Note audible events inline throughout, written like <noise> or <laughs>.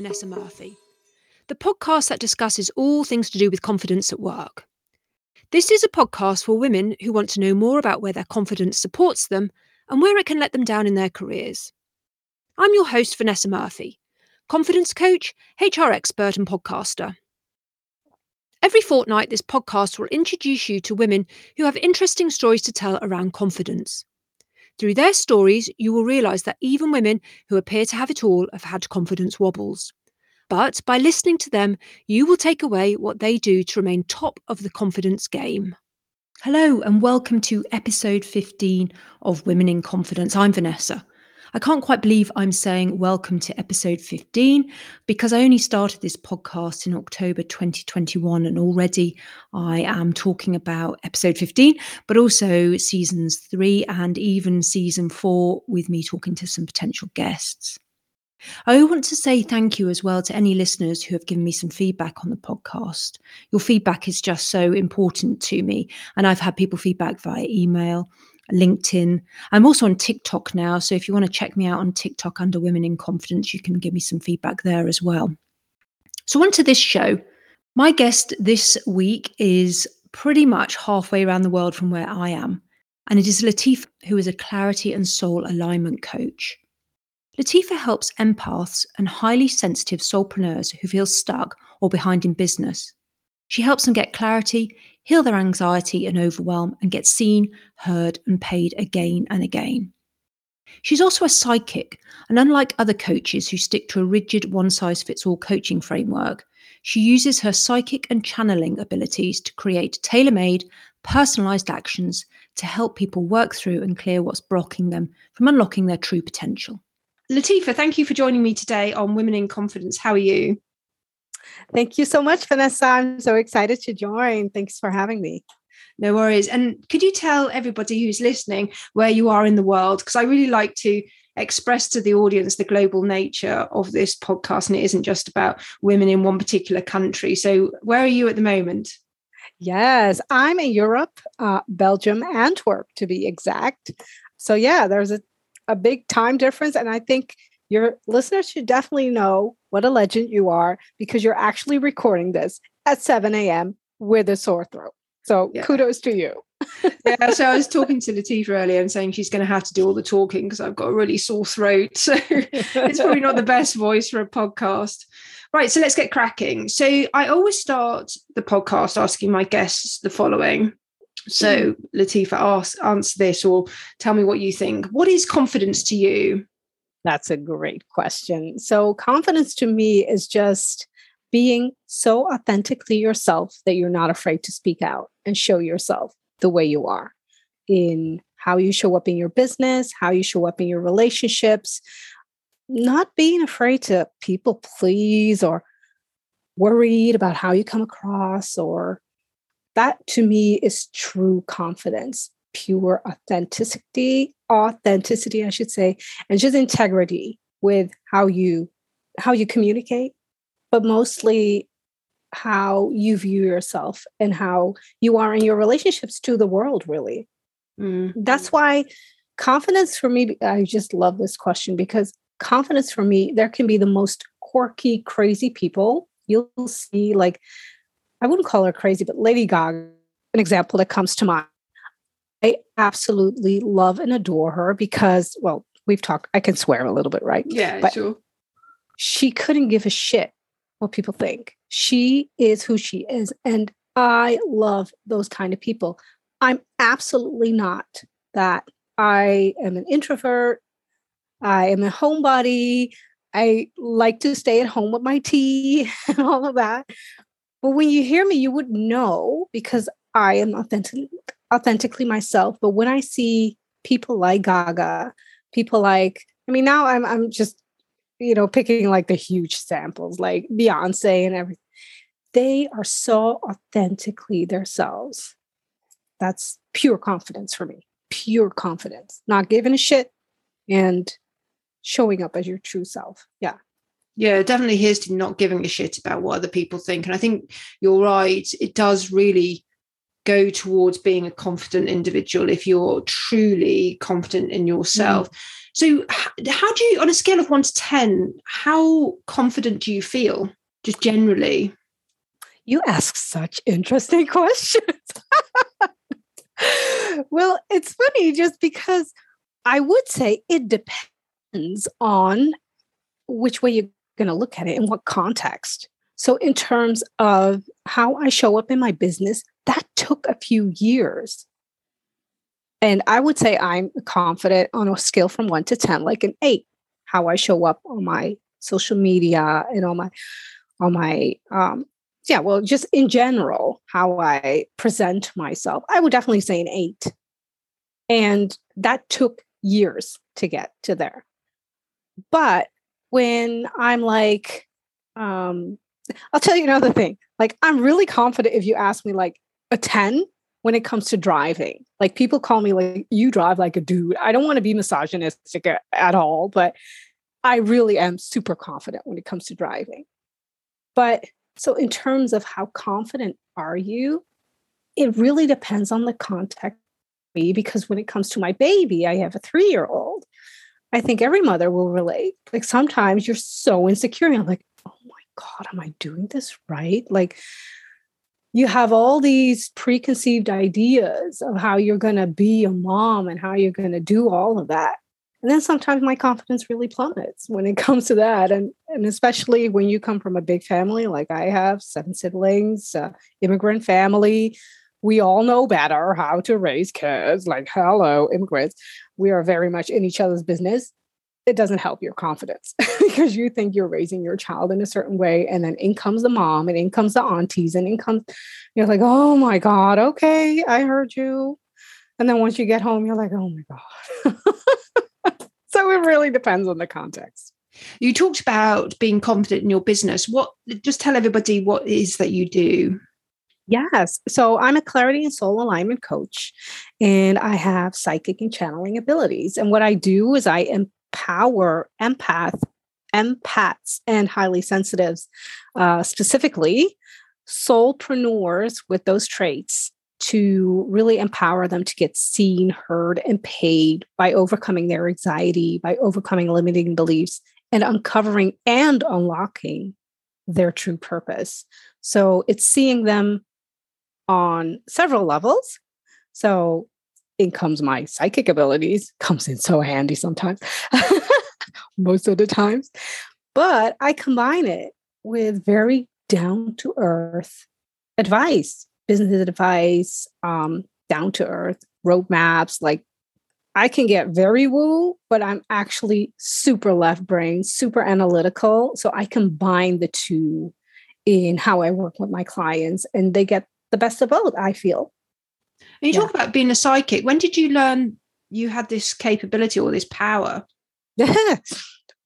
Vanessa Murphy, the podcast that discusses all things to do with confidence at work. This is a podcast for women who want to know more about where their confidence supports them and where it can let them down in their careers. I'm your host, Vanessa Murphy, confidence coach, HR expert, and podcaster. Every fortnight, this podcast will introduce you to women who have interesting stories to tell around confidence. Through their stories, you will realise that even women who appear to have it all have had confidence wobbles. But by listening to them, you will take away what they do to remain top of the confidence game. Hello, and welcome to episode 15 of Women in Confidence. I'm Vanessa. I can't quite believe I'm saying welcome to episode 15 because I only started this podcast in October 2021 and already I am talking about episode 15, but also seasons three and even season four with me talking to some potential guests. I want to say thank you as well to any listeners who have given me some feedback on the podcast. Your feedback is just so important to me. And I've had people feedback via email, LinkedIn. I'm also on TikTok now. So if you want to check me out on TikTok under Women in Confidence, you can give me some feedback there as well. So, on to this show. My guest this week is pretty much halfway around the world from where I am. And it is Latifa, who is a clarity and soul alignment coach. Latifa helps empaths and highly sensitive soulpreneurs who feel stuck or behind in business. She helps them get clarity, heal their anxiety and overwhelm, and get seen, heard, and paid again and again. She's also a psychic, and unlike other coaches who stick to a rigid one size fits all coaching framework, she uses her psychic and channeling abilities to create tailor made, personalized actions to help people work through and clear what's blocking them from unlocking their true potential. Latifa, thank you for joining me today on Women in Confidence. How are you? Thank you so much, Vanessa. I'm so excited to join. Thanks for having me. No worries. And could you tell everybody who's listening where you are in the world? Because I really like to express to the audience the global nature of this podcast, and it isn't just about women in one particular country. So, where are you at the moment? Yes, I'm in Europe, uh, Belgium, Antwerp to be exact. So, yeah, there's a, a big time difference. And I think your listeners should definitely know what a legend you are because you're actually recording this at 7 a.m. with a sore throat. So yeah. kudos to you. yeah, <laughs> so I was talking to Latifa earlier and saying she's going to have to do all the talking because I've got a really sore throat. <laughs> So it's probably not the best voice for a podcast. Right, so let's get cracking. So I always start the podcast asking my guests the following. So mm. Latifa, ask answer this or tell me what you think. What is confidence to you? That's a great question. So, confidence to me is just being so authentically yourself that you're not afraid to speak out and show yourself the way you are in how you show up in your business, how you show up in your relationships, not being afraid to people please or worried about how you come across or that to me is true confidence pure authenticity authenticity i should say and just integrity with how you how you communicate but mostly how you view yourself and how you are in your relationships to the world really. Mm-hmm. that's why confidence for me i just love this question because confidence for me there can be the most quirky crazy people. You'll see like i wouldn't call her crazy but lady gaga an example that comes to mind I absolutely love and adore her because, well, we've talked, I can swear a little bit, right? Yeah, but sure. She couldn't give a shit what people think. She is who she is. And I love those kind of people. I'm absolutely not that. I am an introvert. I am a homebody. I like to stay at home with my tea <laughs> and all of that. But when you hear me, you would know because I am authentic, authentically myself. But when I see people like Gaga, people like, I mean, now I'm I'm just, you know, picking like the huge samples, like Beyonce and everything. They are so authentically themselves. That's pure confidence for me. Pure confidence. Not giving a shit and showing up as your true self. Yeah. Yeah, definitely here's to not giving a shit about what other people think. And I think you're right. It does really go towards being a confident individual if you're truly confident in yourself. Mm. So, how do you, on a scale of one to 10, how confident do you feel just generally? You ask such interesting <laughs> questions. well, it's funny just because I would say it depends on which way you're going to look at it and what context. So, in terms of how I show up in my business, that took a few years. And I would say I'm confident on a scale from one to 10, like an eight, how I show up on my social media and on my, on my, um, yeah, well, just in general, how I present myself. I would definitely say an eight. And that took years to get to there. But when I'm like, um, I'll tell you another thing. Like, I'm really confident if you ask me like a 10 when it comes to driving. Like, people call me like, you drive like a dude. I don't want to be misogynistic at, at all, but I really am super confident when it comes to driving. But so, in terms of how confident are you, it really depends on the context. Me, because when it comes to my baby, I have a three year old. I think every mother will relate. Like sometimes you're so insecure. I'm like, oh my God, am I doing this right? Like you have all these preconceived ideas of how you're going to be a mom and how you're going to do all of that. And then sometimes my confidence really plummets when it <laughs> comes to that. And, and especially when you come from a big family like I have, seven siblings, uh, immigrant family, we all know better how to raise kids. Like, hello, immigrants. We are very much in each other's business. It doesn't help your confidence <laughs> because you think you're raising your child in a certain way. And then in comes the mom and in comes the aunties and in comes, you're like, oh my God, okay, I heard you. And then once you get home, you're like, oh my God. <laughs> so it really depends on the context. You talked about being confident in your business. What just tell everybody what it is that you do. Yes. So I'm a clarity and soul alignment coach, and I have psychic and channeling abilities. And what I do is I empower empath, empaths, and highly sensitives, uh, specifically soulpreneurs with those traits to really empower them to get seen, heard, and paid by overcoming their anxiety, by overcoming limiting beliefs, and uncovering and unlocking their true purpose. So it's seeing them on several levels. So in comes my psychic abilities, comes in so handy sometimes, <laughs> most of the times. But I combine it with very down to earth advice, business advice, um, down to earth roadmaps. Like I can get very woo, but I'm actually super left brain, super analytical. So I combine the two in how I work with my clients, and they get the best of both, I feel. And you yeah. talk about being a psychic. When did you learn you had this capability or this power? <laughs>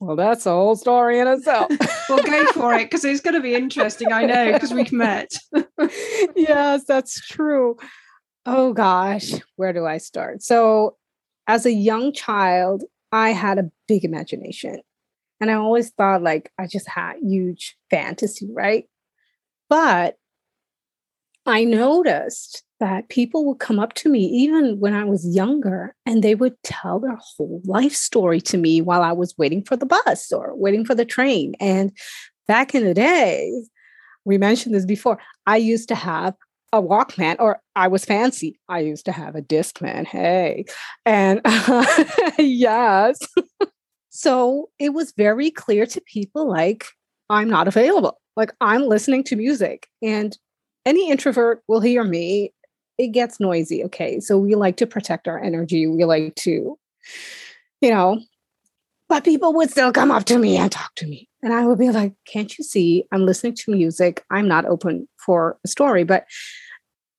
well, that's a whole story in itself. <laughs> well, go for it because it's going to be interesting. I know because we've met. <laughs> yes, that's true. Oh gosh, where do I start? So, as a young child, I had a big imagination. And I always thought like I just had huge fantasy, right? But I noticed that people would come up to me even when I was younger and they would tell their whole life story to me while I was waiting for the bus or waiting for the train. And back in the day, we mentioned this before, I used to have a Walkman, or I was fancy. I used to have a Discman. Hey. And uh, <laughs> yes. so it was very clear to people like, I'm not available. Like I'm listening to music. And any introvert will hear me. It gets noisy. Okay. So we like to protect our energy. We like to, you know, but people would still come up to me and talk to me. And I would be like, can't you see? I'm listening to music. I'm not open for a story, but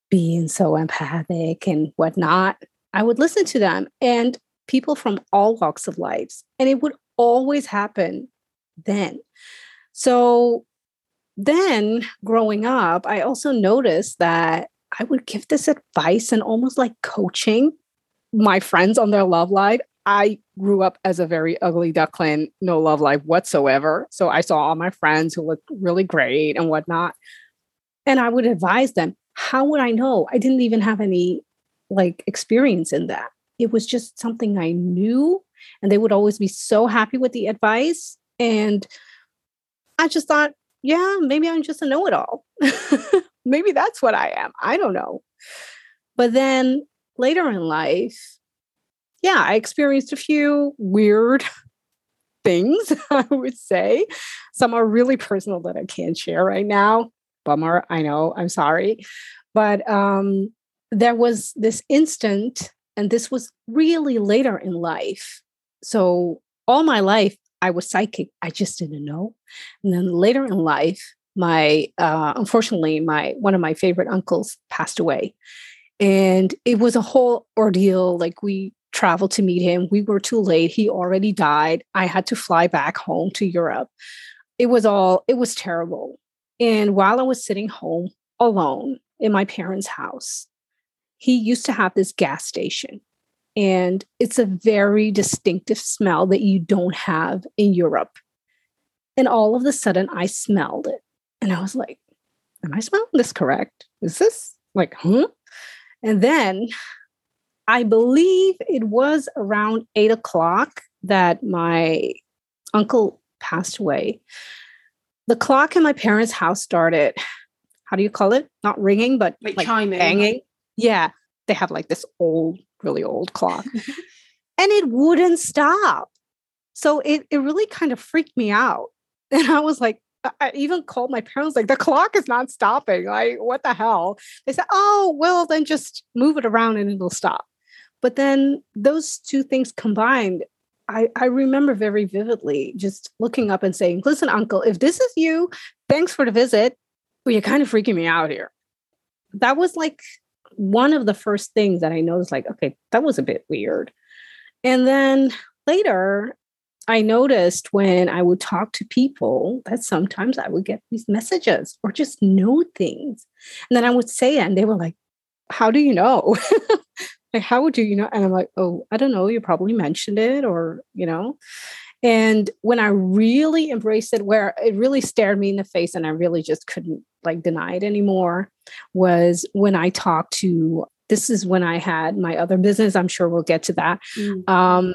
being so empathic and whatnot, I would listen to them and people from all walks of life. And it would always happen then. So then growing up, I also noticed that I would give this advice and almost like coaching my friends on their love life. I grew up as a very ugly duckling, no love life whatsoever. So I saw all my friends who looked really great and whatnot. And I would advise them, how would I know? I didn't even have any like experience in that. It was just something I knew. And they would always be so happy with the advice. And I just thought, yeah, maybe I'm just a know it all. <laughs> maybe that's what I am. I don't know. But then later in life, yeah, I experienced a few weird <laughs> things, <laughs> I would say. Some are really personal that I can't share right now. Bummer, I know, I'm sorry. But um, there was this instant, and this was really later in life. So, all my life, I was psychic. I just didn't know. And then later in life, my uh, unfortunately, my one of my favorite uncles passed away, and it was a whole ordeal. Like we traveled to meet him. We were too late. He already died. I had to fly back home to Europe. It was all, it was terrible. And while I was sitting home alone in my parents' house, he used to have this gas station. And it's a very distinctive smell that you don't have in Europe. And all of a sudden, I smelled it. And I was like, Am I smelling this correct? Is this like, huh? And then I believe it was around eight o'clock that my uncle passed away. The clock in my parents' house started, how do you call it? Not ringing, but like, like chiming. Banging. Yeah. They have like this old, really old clock. <laughs> and it wouldn't stop. So it, it really kind of freaked me out. <laughs> And I was like, I even called my parents, like, the clock is not stopping. Like, what the hell? They said, oh, well, then just move it around and it'll stop. But then those two things combined, I, I remember very vividly just looking up and saying, listen, uncle, if this is you, thanks for the visit. Well, you're kind of freaking me out here. That was like one of the first things that I noticed, like, okay, that was a bit weird. And then later, I noticed when I would talk to people that sometimes I would get these messages or just know things. And then I would say it, and they were like, How do you know? <laughs> like how would you you know and i'm like oh i don't know you probably mentioned it or you know and when i really embraced it where it really stared me in the face and i really just couldn't like deny it anymore was when i talked to this is when i had my other business i'm sure we'll get to that mm. um,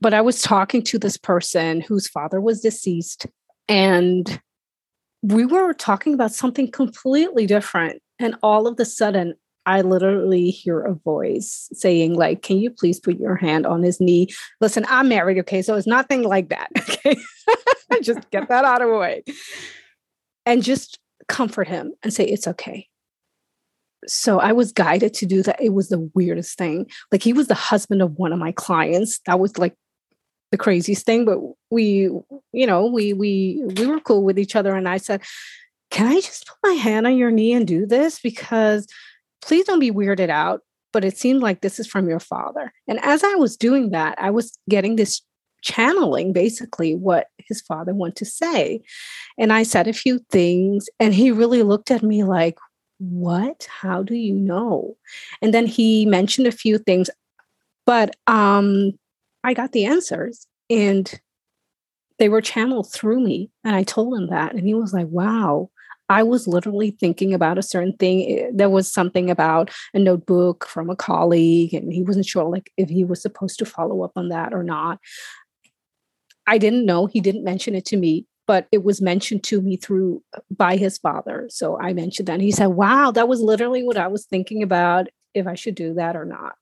but i was talking to this person whose father was deceased and we were talking about something completely different and all of a sudden I literally hear a voice saying, like, can you please put your hand on his knee? Listen, I'm married, okay? So it's nothing like that. <laughs> Okay. <laughs> just get that out of the way. And just comfort him and say, it's okay. So I was guided to do that. It was the weirdest thing. Like he was the husband of one of my clients. That was like the craziest thing. But we, you know, we we we were cool with each other. And I said, Can I just put my hand on your knee and do this? Because please don't be weirded out, but it seemed like this is from your father. And as I was doing that, I was getting this channeling basically what his father wanted to say. And I said a few things, and he really looked at me like, What? How do you know? And then he mentioned a few things, but um, I got the answers and they were channeled through me. And I told him that. And he was like, Wow, I was literally thinking about a certain thing. Eh, there was something about a notebook from a colleague, and he wasn't sure like if he was supposed to follow up on that or not. I didn't know. He didn't mention it to me, but it was mentioned to me through uh, by his father. So I mentioned that. And he said, Wow, that was literally what I was thinking about if I should do that or not.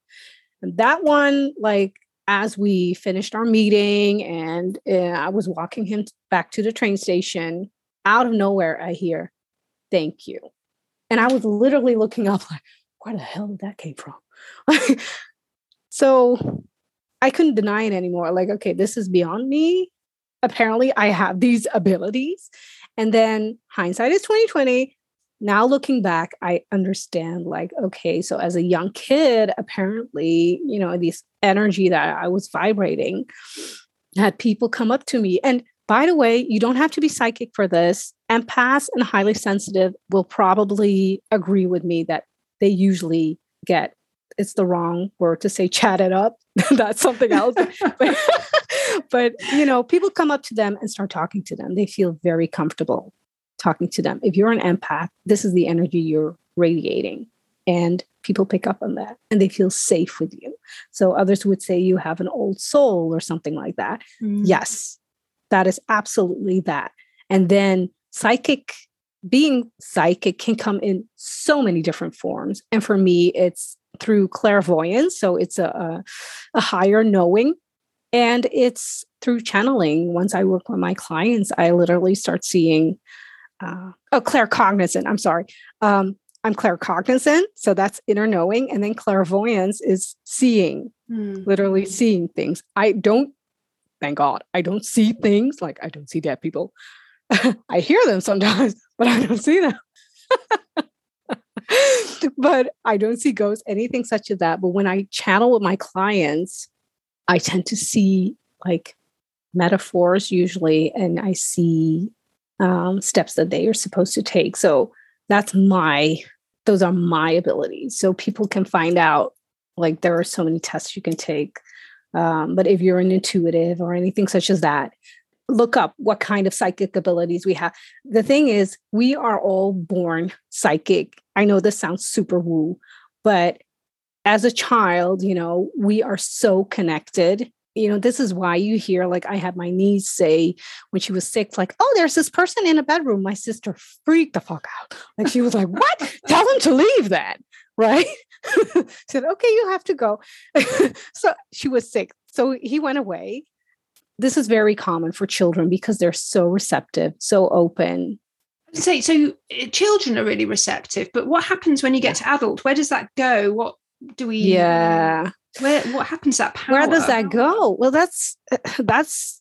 And that one, like, as we finished our meeting and uh, I was walking him back to the train station, out of nowhere, I hear, thank you. And I was literally looking <laughs> up like, where the hell did that came from? <laughs> so I couldn't deny it anymore. Like, okay, this is beyond me. Apparently, I have these <laughs> abilities. And then hindsight is 2020. Now looking back, I understand like, okay, so as a young kid, apparently, you know, this energy that I was vibrating had people come up to me. And by the way, you don't have to be psychic for this. Empaths and highly sensitive will probably agree with me that they usually get it's the wrong word to say chat it up. <laughs> That's something else. <laughs> but, but, you know, people come up to them and start talking to them. They feel very comfortable talking to them. If you're an empath, this is the energy you're radiating. And people pick up on that and they feel safe with you. So others would say you have an old soul or something like that. Mm. Yes, that is absolutely that. And then psychic, being psychic can come in so many different forms. And for me, it's through clairvoyance. So it's a, a, a higher knowing. And it's through channeling. Once I work with my clients, I literally start seeing uh, oh, claircognizant. I'm sorry. Um, I'm claircognizant, so that's inner knowing, and then clairvoyance is seeing, mm. literally seeing things. I don't, thank God, I don't see things like I don't see dead people. <laughs> I hear them sometimes, <laughs> but I don't see them. <laughs> but I don't see ghosts, anything such as that. But when I channel with my clients, I tend to see like metaphors usually, and I see um, steps that they are supposed to take. So that's my those are my abilities so people can find out like there are so many tests you can take um, but if you're an intuitive or anything such as that look up what kind of psychic abilities we have the thing is we are all born psychic i know this sounds super woo but as a child you know we are so connected you know, this is why you hear, like, I had my niece say when she was six, like, oh, there's this person in a bedroom. My sister freaked the fuck out. Like, she was like, what? Tell him to leave that. Right. <laughs> said, okay, you have to go. <laughs> so she was sick. So he went away. This is very common for children because they're so receptive, so open. So, so eh, children are really receptive, but what happens when you get to adult? Where does that go? What do we? Yeah where what happens that power? Where does that go? Well, that's that's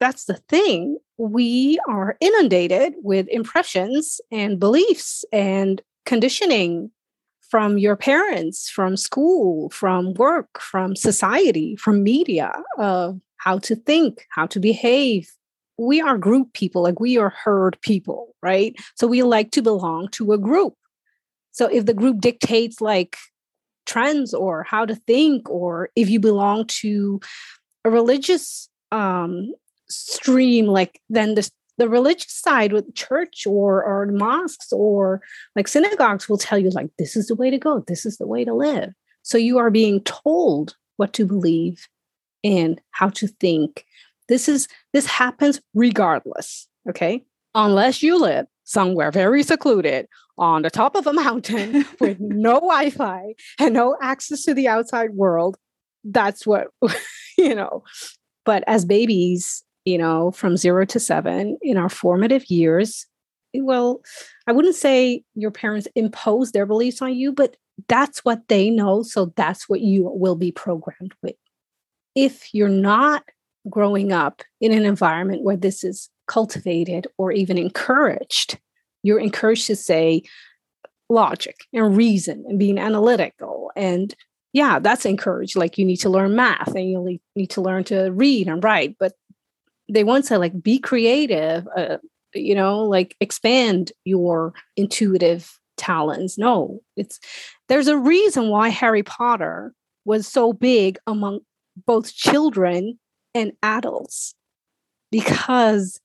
that's the thing. We are inundated with impressions and beliefs and conditioning from your parents, from school, from work, from society, from media of how to think, how to behave. We are group people, like we are herd people, right? So we like to belong to a group. So if the group dictates like trends or how to think or if you belong to a religious um, stream like then the, the religious side with church or or mosques or like synagogues will tell you like this is the way to go this is the way to live so you are being told what to believe and how to think this is this happens regardless okay unless you live somewhere very secluded on the top of a mountain <laughs> with no Wi-Fi and no access to the outside world. That's what <laughs> you know. But as babies, you know, from zero to seven in our formative years, well, I wouldn't say your parents impose their beliefs on you, but that's what they know. So that's what you will be programmed with. If you're not growing up in an environment where this is cultivated or even encouraged, you're encouraged to say logic and reason and being analytical and yeah that's encouraged like you need to learn math and you need to learn to read and write but they want to like be creative uh, you know like expand your intuitive talents. No it's there's a reason why harry potter was so big among both children and adults because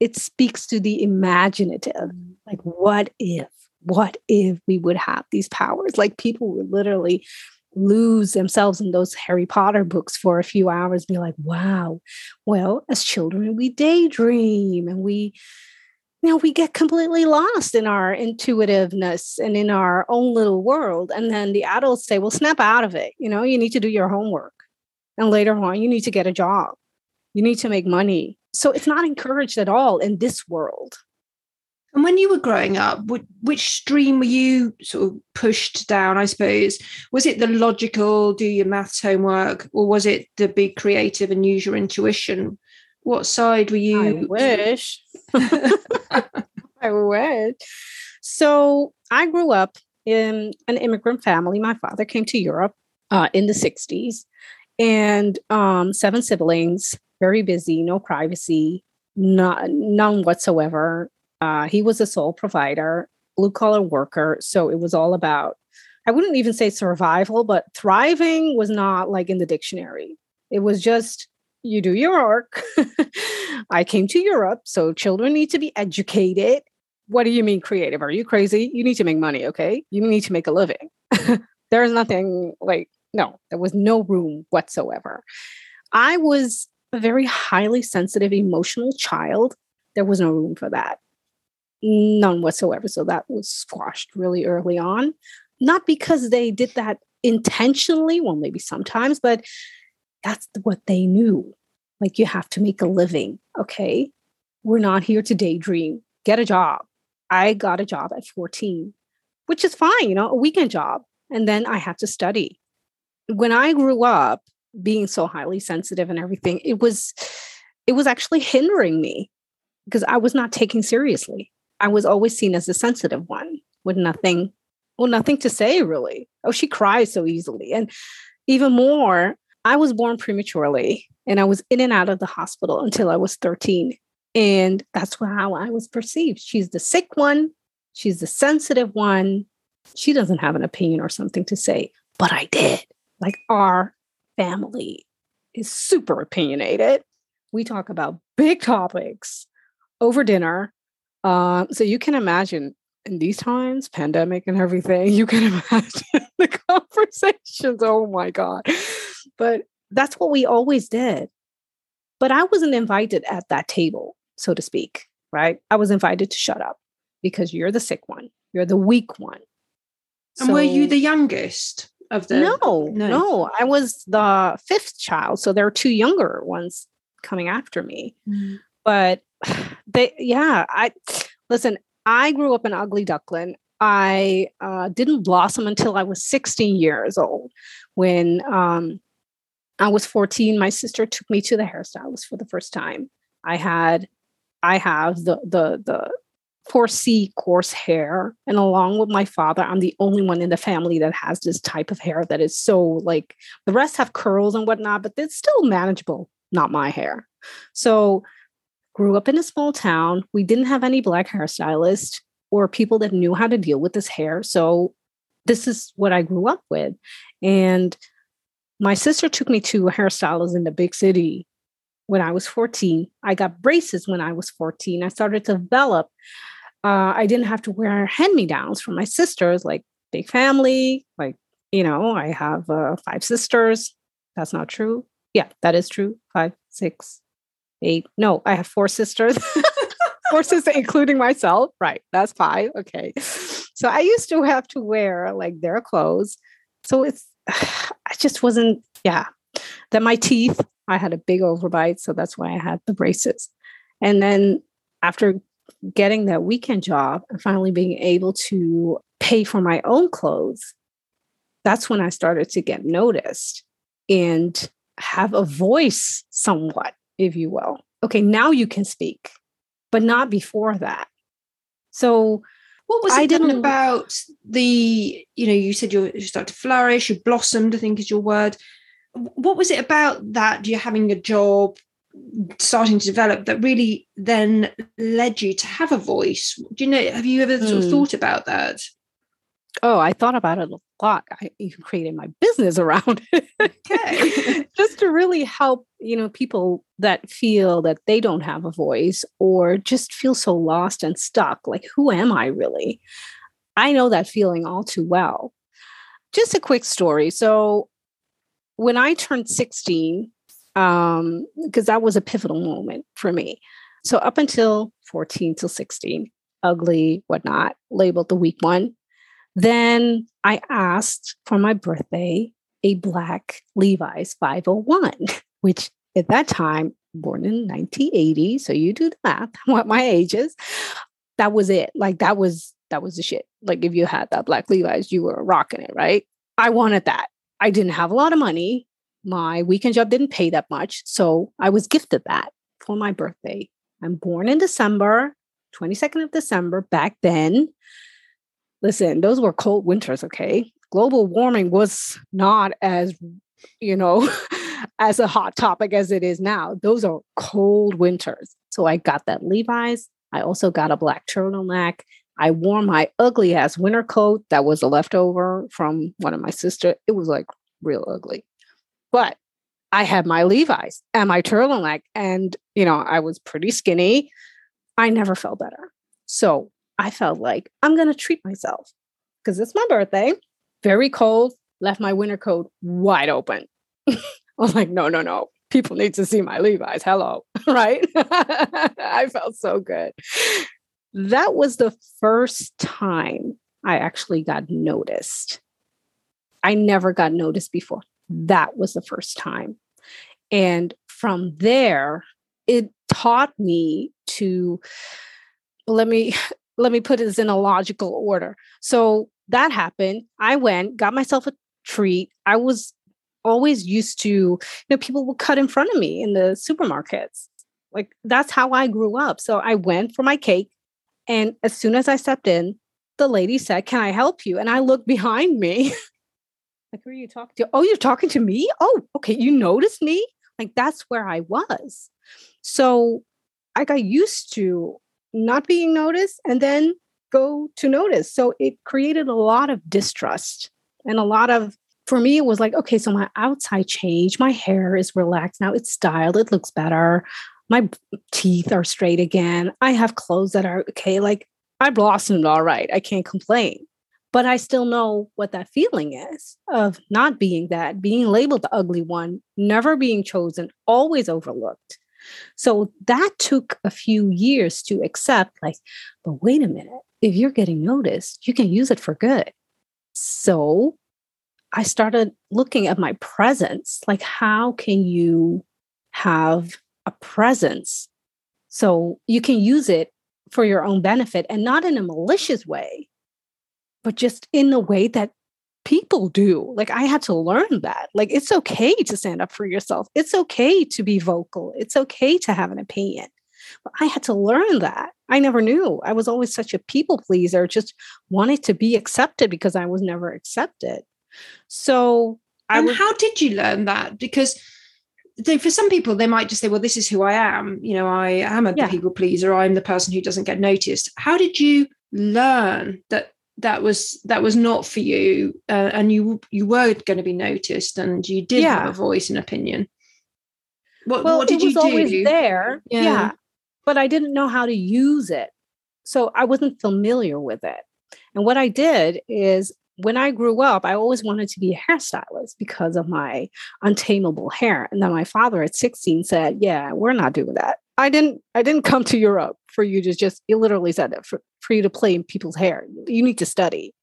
it speaks to the imaginative. Like what if what if we would have these powers? Like people would literally lose themselves in those harry potter books for a few hours be like wow well as children we daydream and we you know we get completely lost in our intuitiveness and in our own little world. And then the adults say well snap out of it. You know you need to do your homework. And later on you need to get a job. You need to make money. So it's not encouraged at all in this world. And when you were growing up, which stream were you sort of pushed down? I suppose was it the logical, do your maths homework, or was it the be creative and use your intuition? What side were you? I wish. <laughs> I wish. So I grew up in an immigrant family. My father came to Europe uh, in the '60s, and um, seven siblings very busy, no privacy, not, none whatsoever. Uh, he was a sole provider, blue collar worker. So it was all about, I wouldn't even say survival, but thriving was not like in the dictionary. It was just, you do your work. <laughs> I came to Europe, so children need to be educated. What do you mean creative? Are you crazy? You need to make money, okay? You need to make a living. <laughs> There's nothing like no, there was no room whatsoever. I was a very highly sensitive, emotional child. There was no room for that. None whatsoever. So that was squashed really early on. Not because they did that intentionally, well, maybe sometimes, but that's what they knew. Like you have to make a living. Okay. We're not here to daydream. Get a job. I got a job at 14, which is fine, you know, a weekend job. And then I had to study. When I grew up, being so highly sensitive and everything, it was it was actually hindering me because I was not taken seriously. I was always seen as a sensitive one with nothing, well, nothing to say really. Oh, she cries so easily. And even more, I was born prematurely and I was in and out of the hospital until I was 13. And that's how I was perceived. She's the sick one, she's the sensitive one. She doesn't have an opinion or something to say, but I did. Like our family is super opinionated. We talk about big topics over dinner. Uh, so you can imagine in these times, pandemic and everything, <laughs> you can imagine the conversations. Oh my God. But that's what we always did. But I wasn't invited at that table, so to speak, right? I was invited to shut up because you're the sick one, you're the weak one. And so, were you the youngest of the? No, no, no, I was the fifth child. So there are two younger ones coming after me. Mm. But <sighs> they, yeah, I listen, I grew up an ugly duckling. I uh, didn't blossom until I was 16 years old when um, I was 14, my sister took me to the hairstylist for the first time. I had, I have the the the 4C coarse hair, and along with my father, I'm the only one in the family that has this type of hair that is so like the rest have curls and whatnot, but it's still manageable. Not my hair. So, grew up in a small town. We didn't have any black hairstylists or people that knew how to deal with this hair. So, this is what I grew up with, and my sister took me to a hairstylist in the big city when I was 14. I got braces when I was 14. I started to develop. Uh, I didn't have to wear hand me downs from my sisters, like big family. Like, you know, I have uh, five sisters. That's not true. Yeah, that is true. Five, six, eight. No, I have four sisters. <laughs> four sisters, including myself. Right. That's five. Okay. So I used to have to wear like their clothes. So it's <sighs> I just wasn't, yeah. Then my teeth, I had a big overbite. So that's why I had the braces. And then after getting that weekend job and finally being able to pay for my own clothes, that's when I started to get noticed and have a voice somewhat, if you will. Okay, now you can speak, but not before that. So what was it I didn't about the, you know, you said you started to flourish, you blossomed, I think is your word. What was it about that you're having a job, starting to develop that really then led you to have a voice? Do you know, have you ever mm. sort of hmm. thought about that? Oh, I thought about it a lot. I even created my business <laughs> around it. Okay. just to really help, you know, people that feel that they don't have a voice or just feel so lost and stuck. Like, who am I really? I know that feeling all too well. Just a quick story. So when I turned 16, um, because that was a pivotal moment for me. So up until 14 till 16, ugly, whatnot, labeled the weak one then I asked for my birthday a black Levi's 501, which at that time, born in 1980, so you do the math, what my age is. That was it. Like that was that was the shit. Like if you had that black Levi's, you were rocking it, right? I wanted that. I didn't have a lot of money. My weekend job didn't pay that much, so I was gifted that for my birthday. I'm born in December, 22nd of December. Back then, listen, those were cold winters, okay? Global warming was not as, you know, <laughs> as a hot topic as it is now. Those are cold winters. So I got that Levi's. I also got a black turtleneck. I wore my ugly ass winter coat that was a leftover from one of my sisters. It was like real ugly. But I had my Levi's and my turtleneck, and you know, I was pretty skinny. I never felt better. So I felt like I'm going to treat myself because it's my birthday. Very cold, left my winter coat wide open. <laughs> I was like, no, no, no. People need to see my Levi's. Hello. <laughs> right? <laughs> I felt so good. That was the first time I actually got noticed. I never got noticed before. That was the first time. And from there, it taught me to let me let me put this in a logical order. So that happened. I went, got myself a treat. I was always used to, you know, people would cut in front of me in the supermarkets. Like that's how I grew up. So I went for my cake. And as soon as I stepped in, the lady said, Can I help you? And I looked <laughs> behind me. like, who are you talking to? Oh, you're talking to me? Oh, okay. You noticed me? Like that's where I was. So I got used to not being noticed and then go to notice. So it created a lot of distrust and a lot of, for me, it was like, okay, so my outside changed. My hair is relaxed now, it's styled, it looks better. My teeth are straight again. I have clothes that are okay. Like I blossomed all right. I can't complain. But I still know what that feeling is of not being that, being labeled the ugly one, never being chosen, always overlooked. So that took a few years to accept, like, but wait a minute, if you're getting noticed, you can use it for good. So I started looking at my presence, like, how can you have a presence so you can use it for your own benefit and not in a malicious way, but just in a way that people do. Like I had to learn that. Like it's okay to stand up for yourself. It's okay to be vocal. It's okay to have an opinion. But I had to learn that. I never knew. I was always such a people pleaser, just wanted to be accepted because I was never accepted. So I And how did you learn that? Because for some people, they might just say, well, this is who I am. You know, I am a yeah. people pleaser. I'm the person who doesn't get noticed. How did you learn that that was that was not for you uh, and you you were going to be noticed and you did yeah. have a voice and opinion what, well, what did it was you do always there yeah. yeah but i didn't know how to use it so i wasn't familiar with it and what i did is when I grew up, I always wanted to be a hairstylist because of my untamable hair. And then my father at 16 said, Yeah, we're not doing that. I didn't I didn't come to Europe for you to just you literally said that for, for you to play in people's hair. You need to study.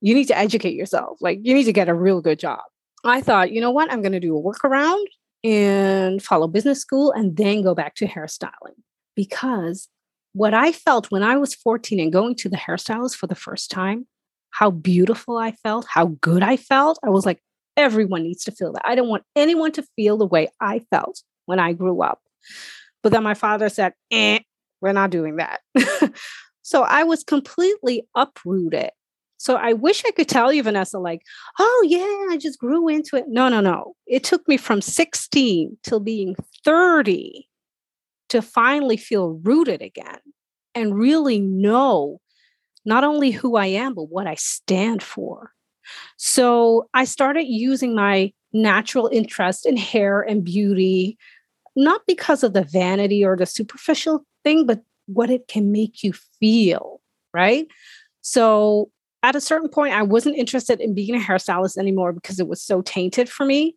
You need to educate yourself. Like you need to get a real good job. I thought, you know what? I'm gonna do a workaround and follow business school and then go back to hairstyling. Because what I felt when I was 14 and going to the hairstylist for the first time, how beautiful I felt, how good I felt. I was like, everyone needs to feel that. I don't want anyone to feel the way I felt when I grew up. But then my father said, eh, we're not doing that. <laughs> so I was completely uprooted. So I wish I could tell you, Vanessa, like, oh, yeah, I just grew into it. No, no, no. It took me from 16 till being 30 to finally feel rooted again and really know not only who I am, but what I stand for. So I started using my natural interest in hair and beauty, not because of the vanity or the superficial thing, but what it can make you feel, right? So at a certain point, I wasn't interested in being a hairstylist anymore because it was so tainted for me.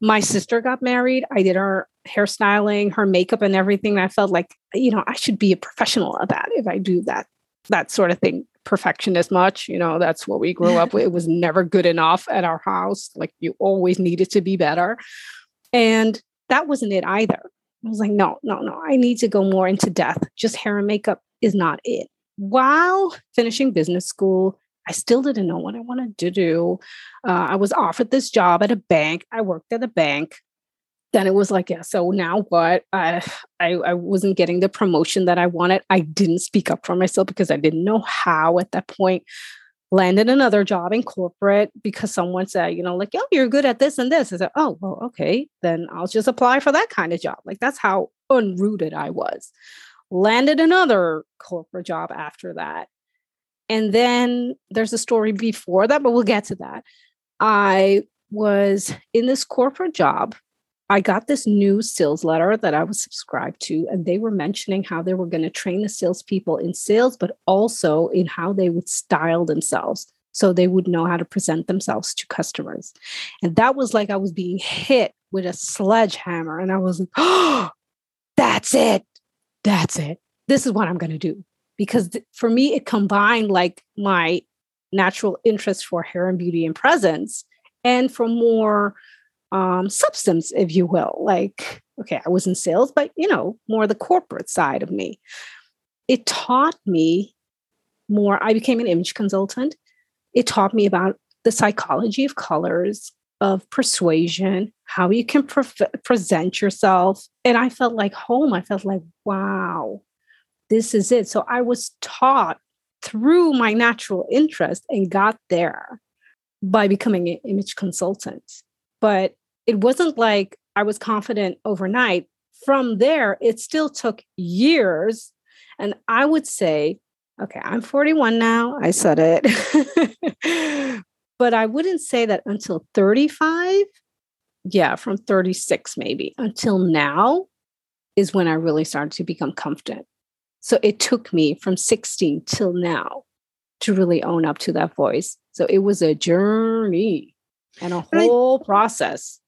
My sister got married. I did her hairstyling, her makeup, and everything. I felt like, you know, I should be a professional at that if I do that that sort of thing perfectionist much you know that's what we grew up <laughs> with it was never good enough at our house like you always needed to be better and that wasn't it either i was like no no no i need to go more into death. just hair and makeup is not it while finishing business school i still didn't know what i wanted to do uh, i was offered this job at a bank i worked at a bank then it was like, yeah, so now what? I, I, I wasn't getting the promotion that I wanted. I didn't speak up for myself because I didn't know how at that point. Landed another job in corporate because someone said, you know, like, oh, you're good at this and this. I said, oh, well, okay, then I'll just apply for that kind of job. Like that's how unrooted I was. Landed another corporate job after that. And then there's a story before that, but we'll get to that. I was in this corporate job I got this new sales letter that I was subscribed to, and they were mentioning how they were going to train the salespeople in sales, but also in how they would style themselves. so they would know how to present themselves to customers. And that was like I was being hit with a sledgehammer. And I was like, oh, that's it. That's it. This is what I'm going to do. Because th- for me, it combined like my natural interest for hair and beauty and presence and for more um, substance, if you will. Like, okay, I was in sales, but you know, more the corporate side of me. It taught me more. I became an image consultant. It taught me about the psychology of colors, of persuasion, how you can pre- present yourself. And I felt like home. I felt like, wow, this is it. So I was taught through my natural interest and got there by becoming an image consultant. But it wasn't like I was confident overnight. From there, it still took years. And I would say, okay, I'm 41 now. I said it. <laughs> but I wouldn't say that until 35. Yeah, from 36 maybe until now is when I really started to become confident. So it took me from 16 till now to really own up to that voice. So it was a journey and a whole I, process.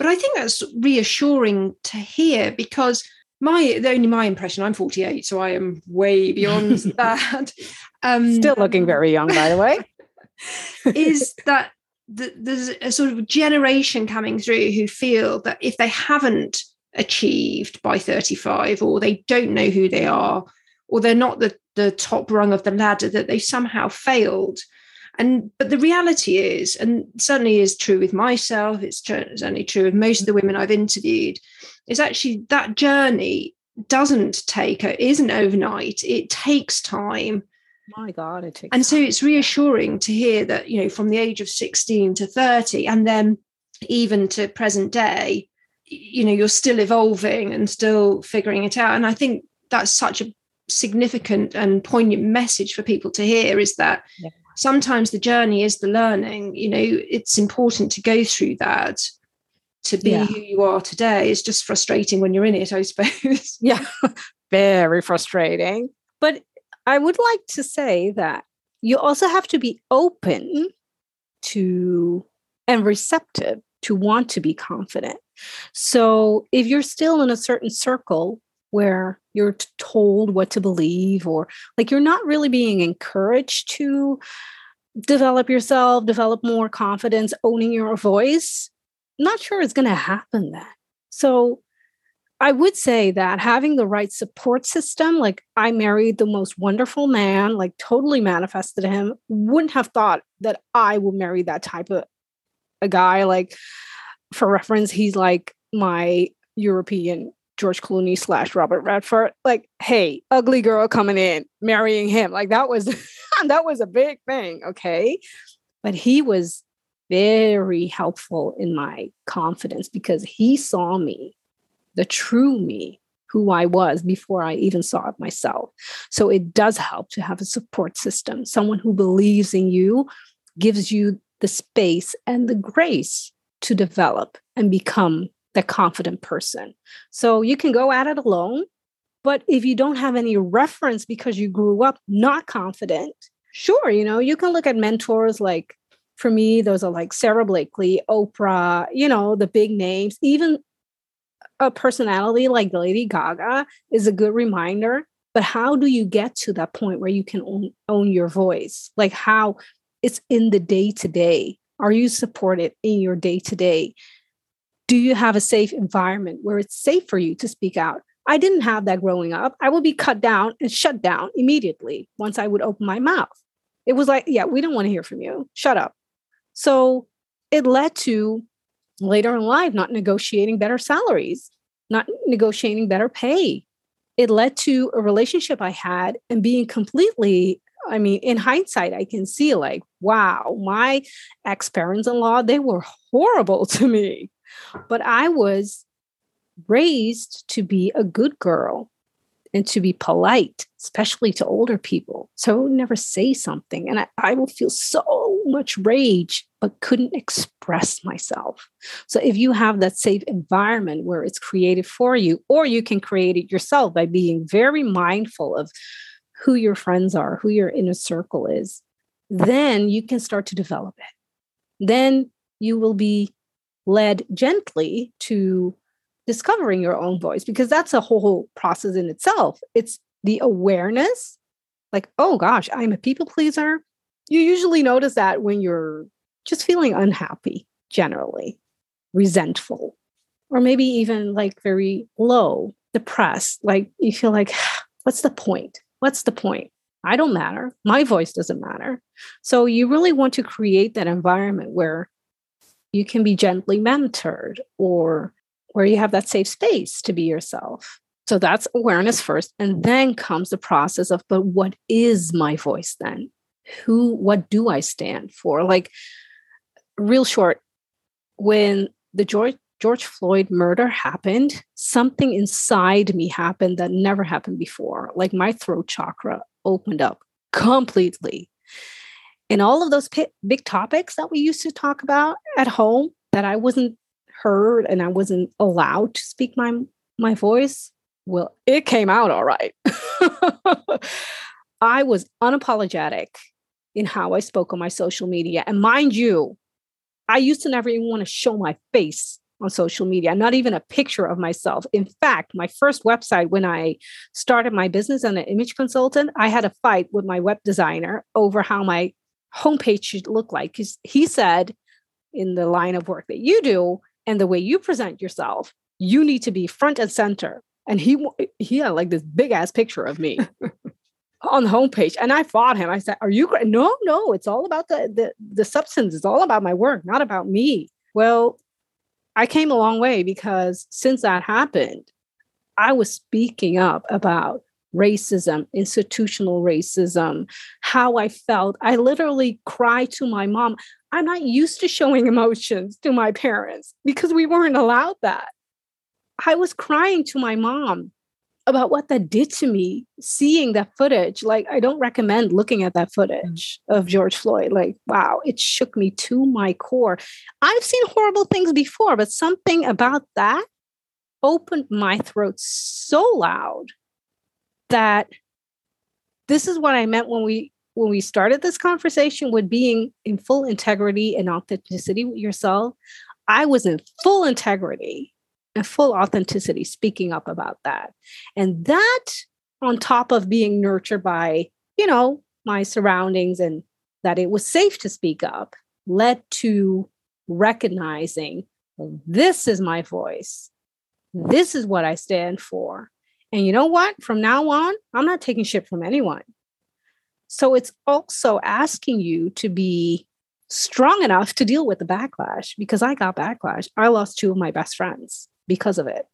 But I think that's reassuring to hear because my only my impression, I'm 48, so I am way <laughs> beyond that. Um, Still looking very young, by the way. <laughs> is that the, there's a sort of generation coming through who feel that if they haven't achieved by 35 or they don't know who they are or they're not the, the top rung of the ladder that they somehow failed and but the reality is and certainly is true with myself it's certainly true with most of the women i've interviewed is actually that journey doesn't take it isn't overnight. It takes time. My god it takes and so it's reassuring to hear that you know from the age of 16 to 30 and then even to present day you know you're still evolving and still figuring it out. And i think that's such a significant and poignant message for people to hear is that yeah. Sometimes the journey is the learning. You know it's important to go through that to be yeah. who you are today. It's just frustrating when you're in it i suppose. <laughs> Yeah very frustrating. But i would like to say that you also have to be open to and receptive to want to be confident. So if you're still in a certain circle where you're told what to believe or like you're not really being encouraged to develop yourself, develop more confidence, owning your voice, not sure it's going to happen then. So I would say that having the right support system, like I married the most wonderful man, like totally manifested him, wouldn't have thought that I would marry that type of a guy. Like, for reference, he's like my European George Clooney slash Robert Redford. Like, hey, ugly girl coming in, marrying him. Like that was <laughs> that was a big thing. Okay. But he was very helpful in my confidence because he saw me, the true me, who I was before I even saw it myself. So it does help to have a support system, someone who believes in you, gives you the space and the grace to develop and become the confident person. So you can go at it alone, but if you don't have any reference because you grew up not confident, sure, you know, you can look at mentors like for me, those are like Sara Blakely, Oprah, you know, the big names, even a personality like Lady Gaga is a good reminder. But how do you get to that point where you can own, own your voice? Like how it's in the day to day. Are you supported in your day to day? Do you have a safe environment where it's safe for you to speak out? I didn't have that growing up. I would be cut down and shut down immediately once I would open my mouth. It was like, yeah, we don't want to hear from you. Shut up. So it led to later in life not negotiating better salaries, not negotiating better pay. It led to a relationship I had and being completely I mean, in hindsight, I can see like, wow, my ex parents in law, they were horrible <laughs> to me. But I was raised to be a good girl and to be polite, especially to older people. So I would never say something. And I, I would feel so much rage, but couldn't express myself. So if you have that safe environment where it's created for you, or you can create it yourself by being very mindful of who your friends are, who your inner circle is, then you can start to develop it. Then you will be led gently to discovering your own voice because that's a whole process in itself. It's the awareness like, oh gosh, I'm a people pleaser. You usually notice that when you're just feeling unhappy, generally, resentful, or maybe even like very low, depressed. Like you feel like, <sighs> what's the point? What's the point? I don't matter. My voice doesn't matter. So you really want to create that environment where you can be gently mentored or where you have that safe space to be yourself. So that's awareness first. And then comes the process of, but what is my voice then? Who, what do I stand for? Like, real short, when the George, George Floyd murder happened, something inside me happened that never happened before. Like my throat chakra opened up completely. And all of those big topics that we used to talk about at home that I wasn't heard and I wasn't allowed to speak my my voice, well, it came out all right. <laughs> I was unapologetic in how I spoke on my social media. And mind you, I used to never even want to show my face on social media, not even a picture of myself. In fact, my first website, when I started my business as an image consultant, I had a fight with my web designer over how my homepage should look like. Because he said, in the line of work that you do, and the way you present yourself, you need to be front and center. And he he had like this big ass picture of me <laughs> on the homepage, and I fought him. I said, "Are you great? No, no, it's all about the the the substance. It's all about my work, not about me." Well, I came a long way because since that happened, I was speaking up about racism, institutional racism, how I felt. I literally cried to my mom. I'm not used to showing emotions to my parents because we weren't allowed that. I was crying to my mom about what that did to me seeing that footage like i don't recommend looking at that footage of george floyd like wow it shook me to my core i've seen horrible things before but something about that opened my throat so loud that this is what i meant when we when we started this conversation with being in full integrity and authenticity with yourself, I was in full integrity and full authenticity speaking up about that. And that, on top of being nurtured by, you know, my surroundings and that it was safe to speak up, led to recognizing this is my voice. This is what I stand for. And you know what? From now on, I'm not taking shit from anyone. So it's also asking you to be strong enough to deal with the backlash because I got backlash. I lost two of my best friends because of it.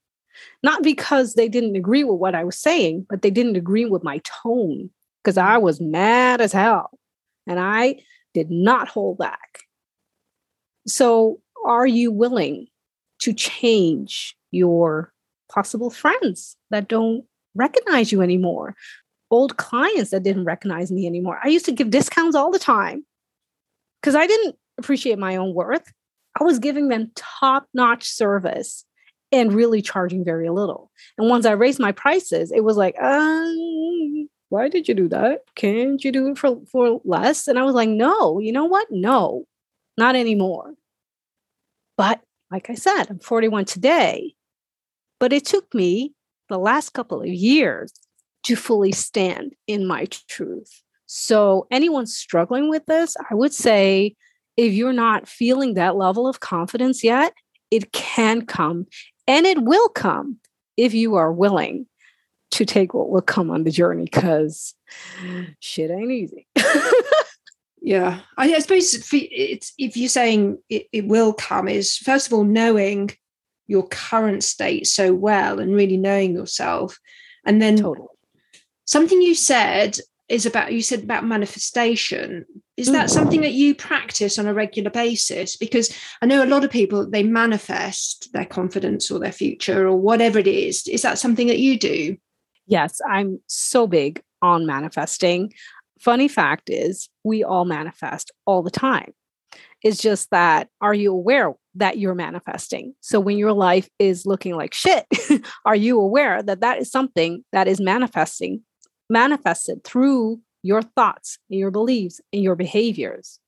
Not because they didn't agree with what I was saying, but they didn't agree with my tone because I was mad as hell and I did not hold back. So, are you willing to change your possible friends that don't recognize you anymore? old clients that didn't recognize me anymore. I used to give discounts all the time because I didn't appreciate my own worth. I was giving them top notch service and really charging very little. And once I raised my prices, it was like, um, why did you do that? Can't you do it for, for less? And I was like, no, you know what? No, not anymore. But like I said, I'm 41 today. But it took me the last couple of years to fully stand in my truth. So, anyone struggling with this, I would say if you're not feeling that level of confidence yet, it can come and it will come if you are willing to take what will come on the journey because shit ain't easy. <laughs> yeah. I, I, suppose it's if you're saying it, it will come, is first of all knowing your current state so well and really knowing yourself. And then totally. something you said is about you said about manifestation. Is that hmm. something that you practice on a regular basis? Because i know a lot of people they manifest their confidence or their future or whatever it is. Is that something that you do? Yes i'm so big on manifesting. Funny fact is we all manifest all the time. It's just that are you aware that you're manifesting so when your life is looking like shit <laughs> are you aware that that is something that is manifesting manifested through your thoughts and your beliefs and your behaviors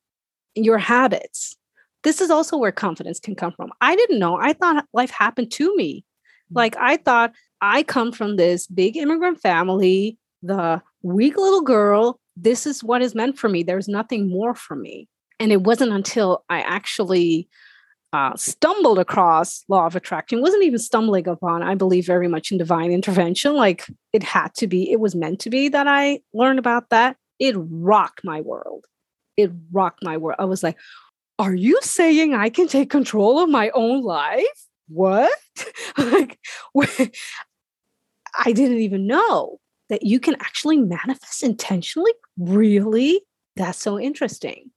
and your habits. This is also where confidence can come from. I didn't know. I thought life happened to me. Mm. Like I thought I come from this big immigrant family, the weak little girl. This is what is meant for me. There's nothing more for me. And it wasn't until I actually uh, stumbled across law of attraction wasn't even stumbling upon i believe very much in divine intervention. Like it had to be it was meant to be that i learned about that. It rocked my world. It rocked my world. I was like are you saying i can take control of my own life? What? <laughs> Like <laughs> i didn't even know that you can actually manifest intentionally? Really? That's so interesting.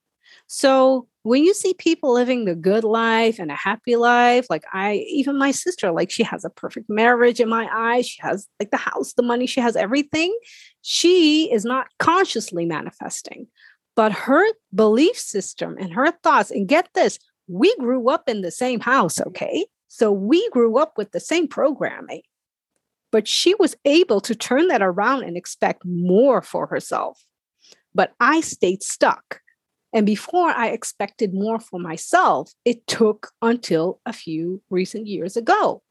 So when you see people living the good life and a happy life, like I, even my sister, like she has a perfect marriage in my eyes. She has like the house, the money, she has everything. She is not consciously manifesting, but her belief system and her thoughts, and get this, we grew up in the same house, okay? So we grew up with the same programming, but she was able to turn that around and expect more for herself. But I stayed stuck and before I expected more for myself, it took until a few recent years ago.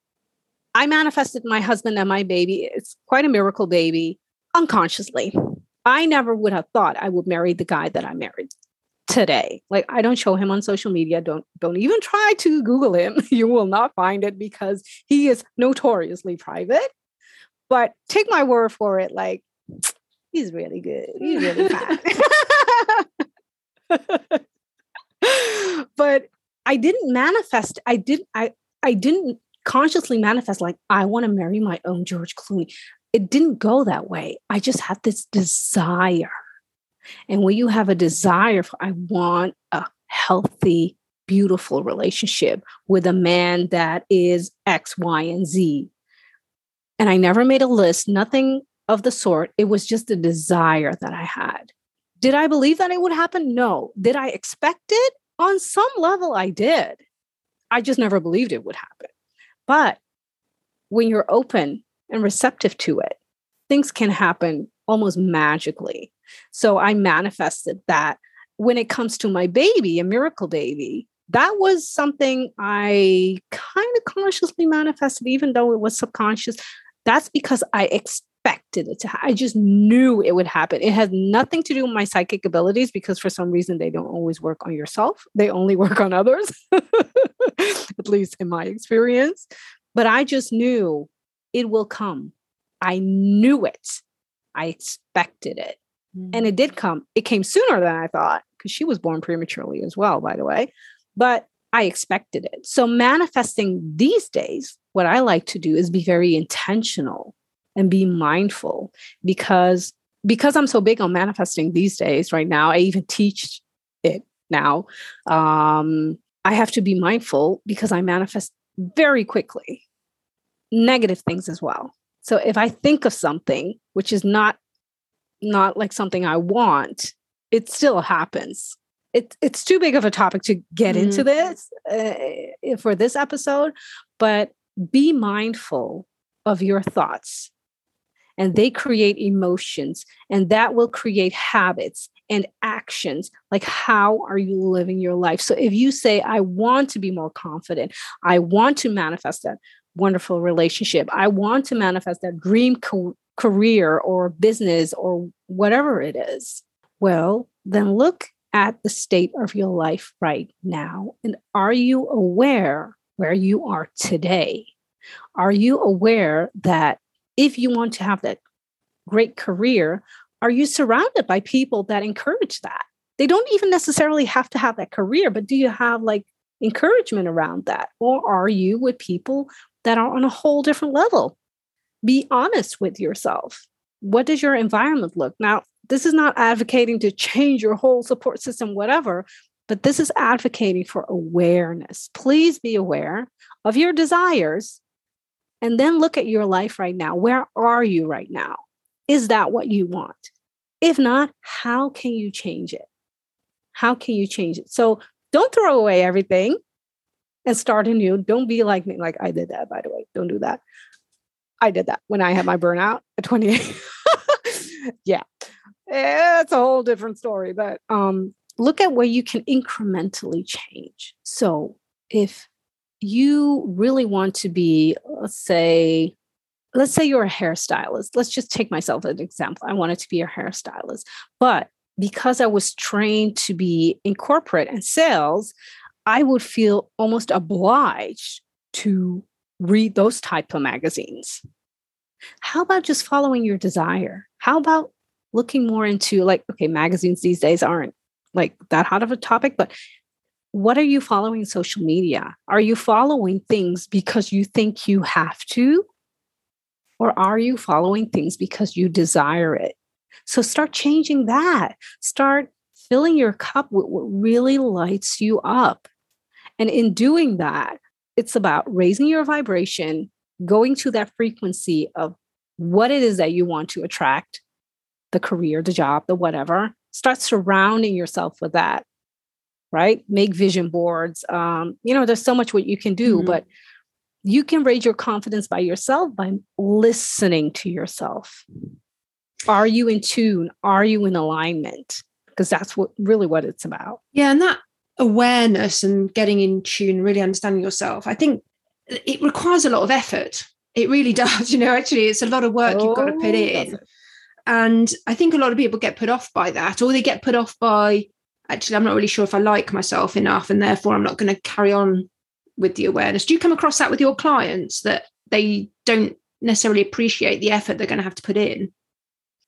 I manifested my husband and my baby. It's quite a miracle baby unconsciously. I never would have thought I would marry the guy that I married today. Like I don't show him on social media. Don't don't even try to Google him. <laughs> You will not find it because he is notoriously private. But take my word for it, like he's really good. He's really fine. <laughs> <laughs> <laughs> but I didn't manifest. I didn't. I I didn't consciously manifest like I want to marry my own George Clooney. It didn't go that way. I just had this desire. And when you have a desire for, I want a healthy, beautiful relationship with a man that is X, Y, and Z. And I never made a list, nothing of the sort. It was just a desire that I had. Did I believe that it would happen? No. Did I expect it? On some level, I did. I just never believed it would happen. But when you're open and receptive to it, things can happen almost magically. So I manifested that when it comes to my baby, a miracle baby, that was something I kind of consciously manifested, even though it was subconscious. That's because I ex- expected it to I just knew it would happen. It has nothing to do with my psychic abilities because for some reason they don't always work on yourself. They only <laughs> work on others. <laughs> At least in my experience. But I just knew it will come. I knew it. I expected it. Mm. And it did come. It came sooner than I thought because she was born prematurely as well, by the way. But I expected it. So manifesting these days, what I like to do is be very intentional and be mindful because because I'm so big on manifesting these days right now, I even teach it now. Um, I have to be mindful because I manifest very quickly negative things as well. So if I think of something which is not not like something I want, it still happens. It, it's too big of a topic to get mm into this uh, for this episode, but be mindful of your thoughts and they create emotions and that will create habits and actions. Like how are you living your life? So if you say i want to be more confident. I want to manifest that wonderful relationship. I want to manifest that dream co- career or business or whatever it is well then look at the state of your life right now and are you aware where you are today? Are you aware that if you want to have that great career, are you surrounded by people that encourage that? They don't even necessarily have to have that career, but do you have like encouragement around that? Or are you with people that are on a whole different level? Be honest with yourself. What does your environment look? Now, this is not advocating to change your whole support system, whatever, but this is advocating for awareness. Please be aware of your desires and then look at your life right now. Where are you right now? Is that what you want? If not, how can you change it? How can you change it? So don't throw away everything and start anew. Don't be like me. Like I did that, by the way. Don't do that. I did that when I had my burnout at 28. <laughs> yeah. it's a whole different story. But um, look at where you can incrementally change. So if you really want to be, let's say, let's say you're a hairstylist. Let's just take myself as an example. I wanted to be a hairstylist, but because I was trained to be in corporate and sales, I would feel almost obliged to read those type of magazines. How about just following your desire? How about looking more into like, okay, magazines these days aren't like that hot of a topic, but what are you following social media? Are you following things because you think you have to? Or are you following things because you desire it? So start changing that. Start filling your cup with what really lights you up. And in doing that, it's about raising your vibration, going to that frequency of what it is that you want to attract the career, the job, the whatever. Start surrounding yourself with that, right? Make vision boards. Um, you know, there's so much what you can do, mm-hmm. but you can raise your confidence by yourself by listening to yourself. Are you in tune? Are you in alignment? Because that's what really what it's about. Yeah, and that awareness and getting in tune, really understanding yourself, I think it requires a lot of effort. It really <laughs> does. You know, actually, it's a lot of work oh, you've got to put in. And I think a lot of people get put off by that, or they get put off by, actually, I'm not really sure if I like myself enough, and therefore I'm not going to carry on with the awareness. Do you come across that with your clients that they don't necessarily appreciate the effort they're going to have to put in?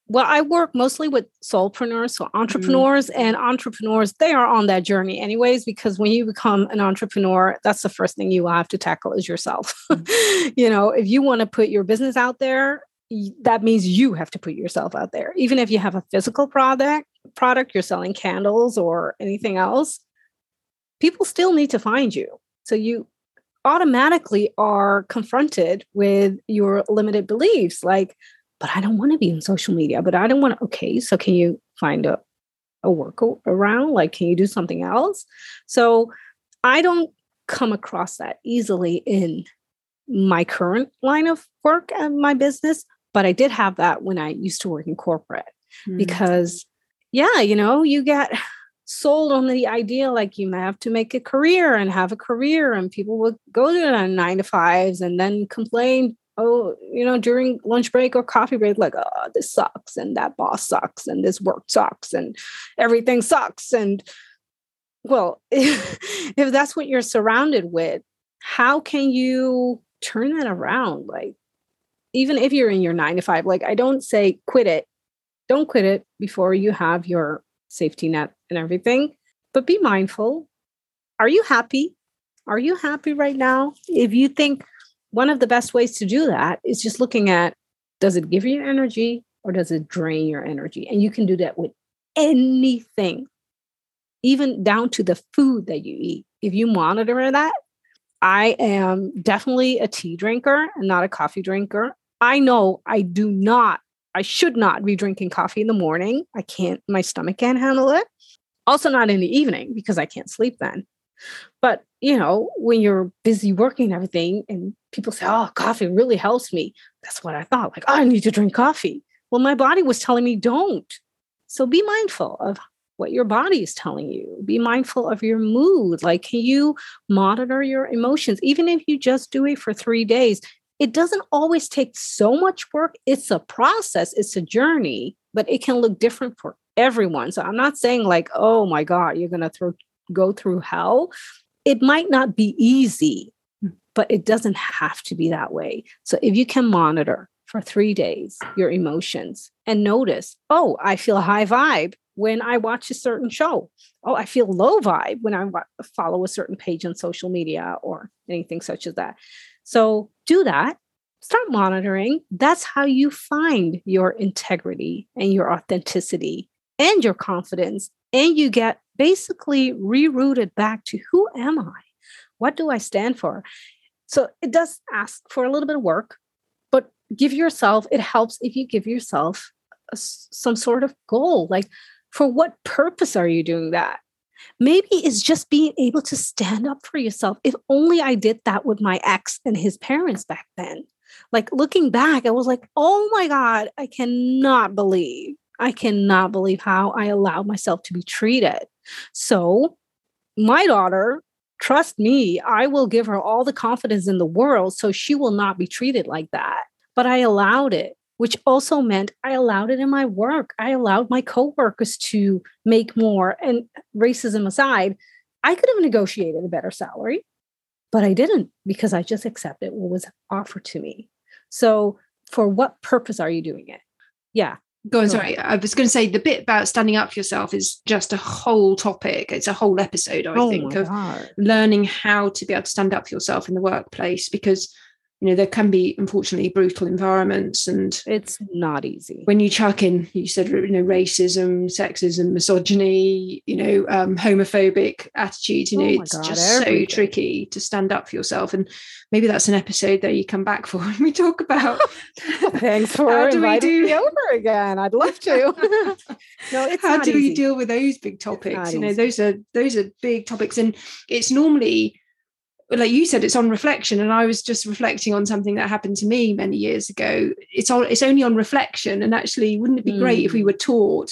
Well, I work mostly with soulpreneurs, so entrepreneurs mm. and entrepreneurs, they are on that journey anyways, because when you become an entrepreneur, that's the first thing you have to tackle is yourself. Mm. <laughs> you know, if you want to put your business out there, that means you have to put yourself out there. Even if you have a physical product, product you're selling candles or anything else, people still need to find you. So you automatically are confronted with your limited beliefs like but I don't want to be in social media, but I don't want to okay, so can you find a a work around like can you do something else? So I don't come across that easily in my current line of work and my business, but I did have that when I used to work in corporate mm-hmm. because yeah, you know, you get sold on the idea like you have to make a career and have a career and people would go to nine to fives and then complain oh you know during lunch break or coffee break like oh this sucks and that boss sucks and this work sucks and everything sucks and well <laughs> if that's what you're surrounded with how can you turn that around? Like even if you're in your nine to five like i don't say quit it don't quit it before you have your safety net and everything. But be mindful. Are you happy? Are you happy right now? If you think one of the best ways to do that is just looking at does it give you energy or does it drain your energy? And you can do that with anything, even down to the food that you eat. If you monitor that, I am definitely a tea drinker and not a coffee drinker. I know I do not I should not be drinking coffee in the morning. I can't, my stomach can't handle it. Also, not in the evening because I can't sleep then. But, you know, when you're busy working everything, and people say, oh, coffee really helps me. That's what I thought. Like, oh, I need to drink coffee. Well, my body was telling me don't. So be mindful of what your body is telling you. Be mindful of your mood. Like, can you monitor your emotions? Even if you just do it for three days, it doesn't always take so much work. It's a process, it's a journey, but it can look different for everyone. So I'm not saying like, oh my God, you're going to throw, go through hell. It might not be easy, hmm. but it doesn't have to be that way. So if you can monitor for three days your emotions and notice, oh, I feel high vibe when I watch a certain show. Oh, I feel low vibe when I follow a certain page on social media or anything such as that. So do that. Start monitoring. That's how you find your integrity and your authenticity and your confidence. And you get basically rerouted back to who am I? What do I stand for? So it does ask for a little bit of work, but give yourself, it helps if you give yourself uh, a, some sort of goal. Like, for what purpose are you doing that? Maybe it's just being able to stand up for yourself. If only I did that with my ex and his parents back then. Like looking back, I was like, oh my God, I cannot believe I cannot believe how I allowed myself to be treated. So, my daughter, trust me, I will give her all the confidence in the world so she will not be treated like that. But I allowed it, which also meant I allowed it in my work. I allowed my coworkers to make more. And racism aside, I could have negotiated a better salary, but I didn't because I just accepted what was offered to me. So, for what purpose are you doing it? Yeah, Go on, sorry. I was going to say the bit about standing up for yourself is just a whole topic. It's a whole episode, I oh think, of God. learning how to be able to stand up for yourself in the workplace because you know there can be unfortunately brutal environments and it's not easy when you chuck in you said you know racism sexism misogyny you know um, homophobic attitudes you know oh it's God, just everything. so tricky to stand up for yourself and maybe that's an episode that you come back for <laughs> when we talk about <laughs> thanks <laughs> for inviting do... me over again i'd love to no it's how do easy. we deal with those big topics you know easy. those are those are big topics and it's normally like you said it's on reflection and i was just reflecting on something that happened to me many years ago it's on it's only on reflection and actually wouldn't it be mm. great if we hmm. were taught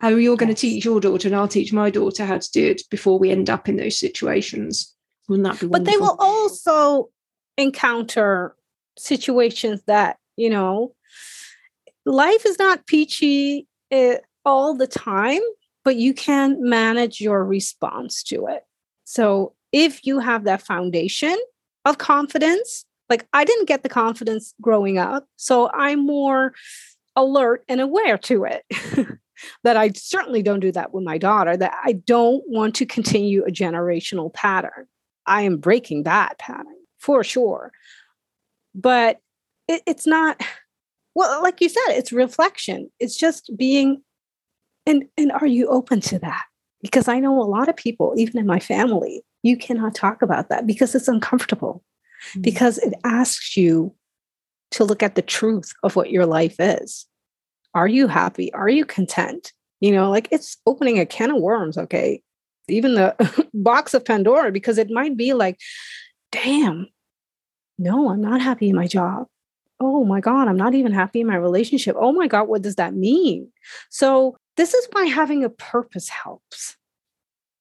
how you're yes. going to teach your daughter and i'll teach my daughter how to do it before we end up in those situations wouldn't that be wonderful? but they will also encounter situations that you know life is not peachy uh, all the time but you can manage your response to it so if you have that foundation of confidence, like I didn't get the confidence growing up, so I'm more alert and aware to it. <laughs> that I certainly don't do that with my daughter, that I don't want to continue a generational pattern. I am breaking that pattern for sure. But it, it's not, well, like you said, it's reflection. It's just being, and, and are you open to that? Because I know a lot of people, even in my family, you cannot talk about that because it's uncomfortable, mm-hmm. because it asks you to look at the truth of what your life is. Are you happy? Are you content? You know, like it's opening a can of worms, okay? Even the <laughs> box of Pandora, because it might be like, damn, no, I'm not happy in my job. Oh my God, I'm not even happy in my relationship. Oh my God, what does that mean? So, this is why having a purpose helps.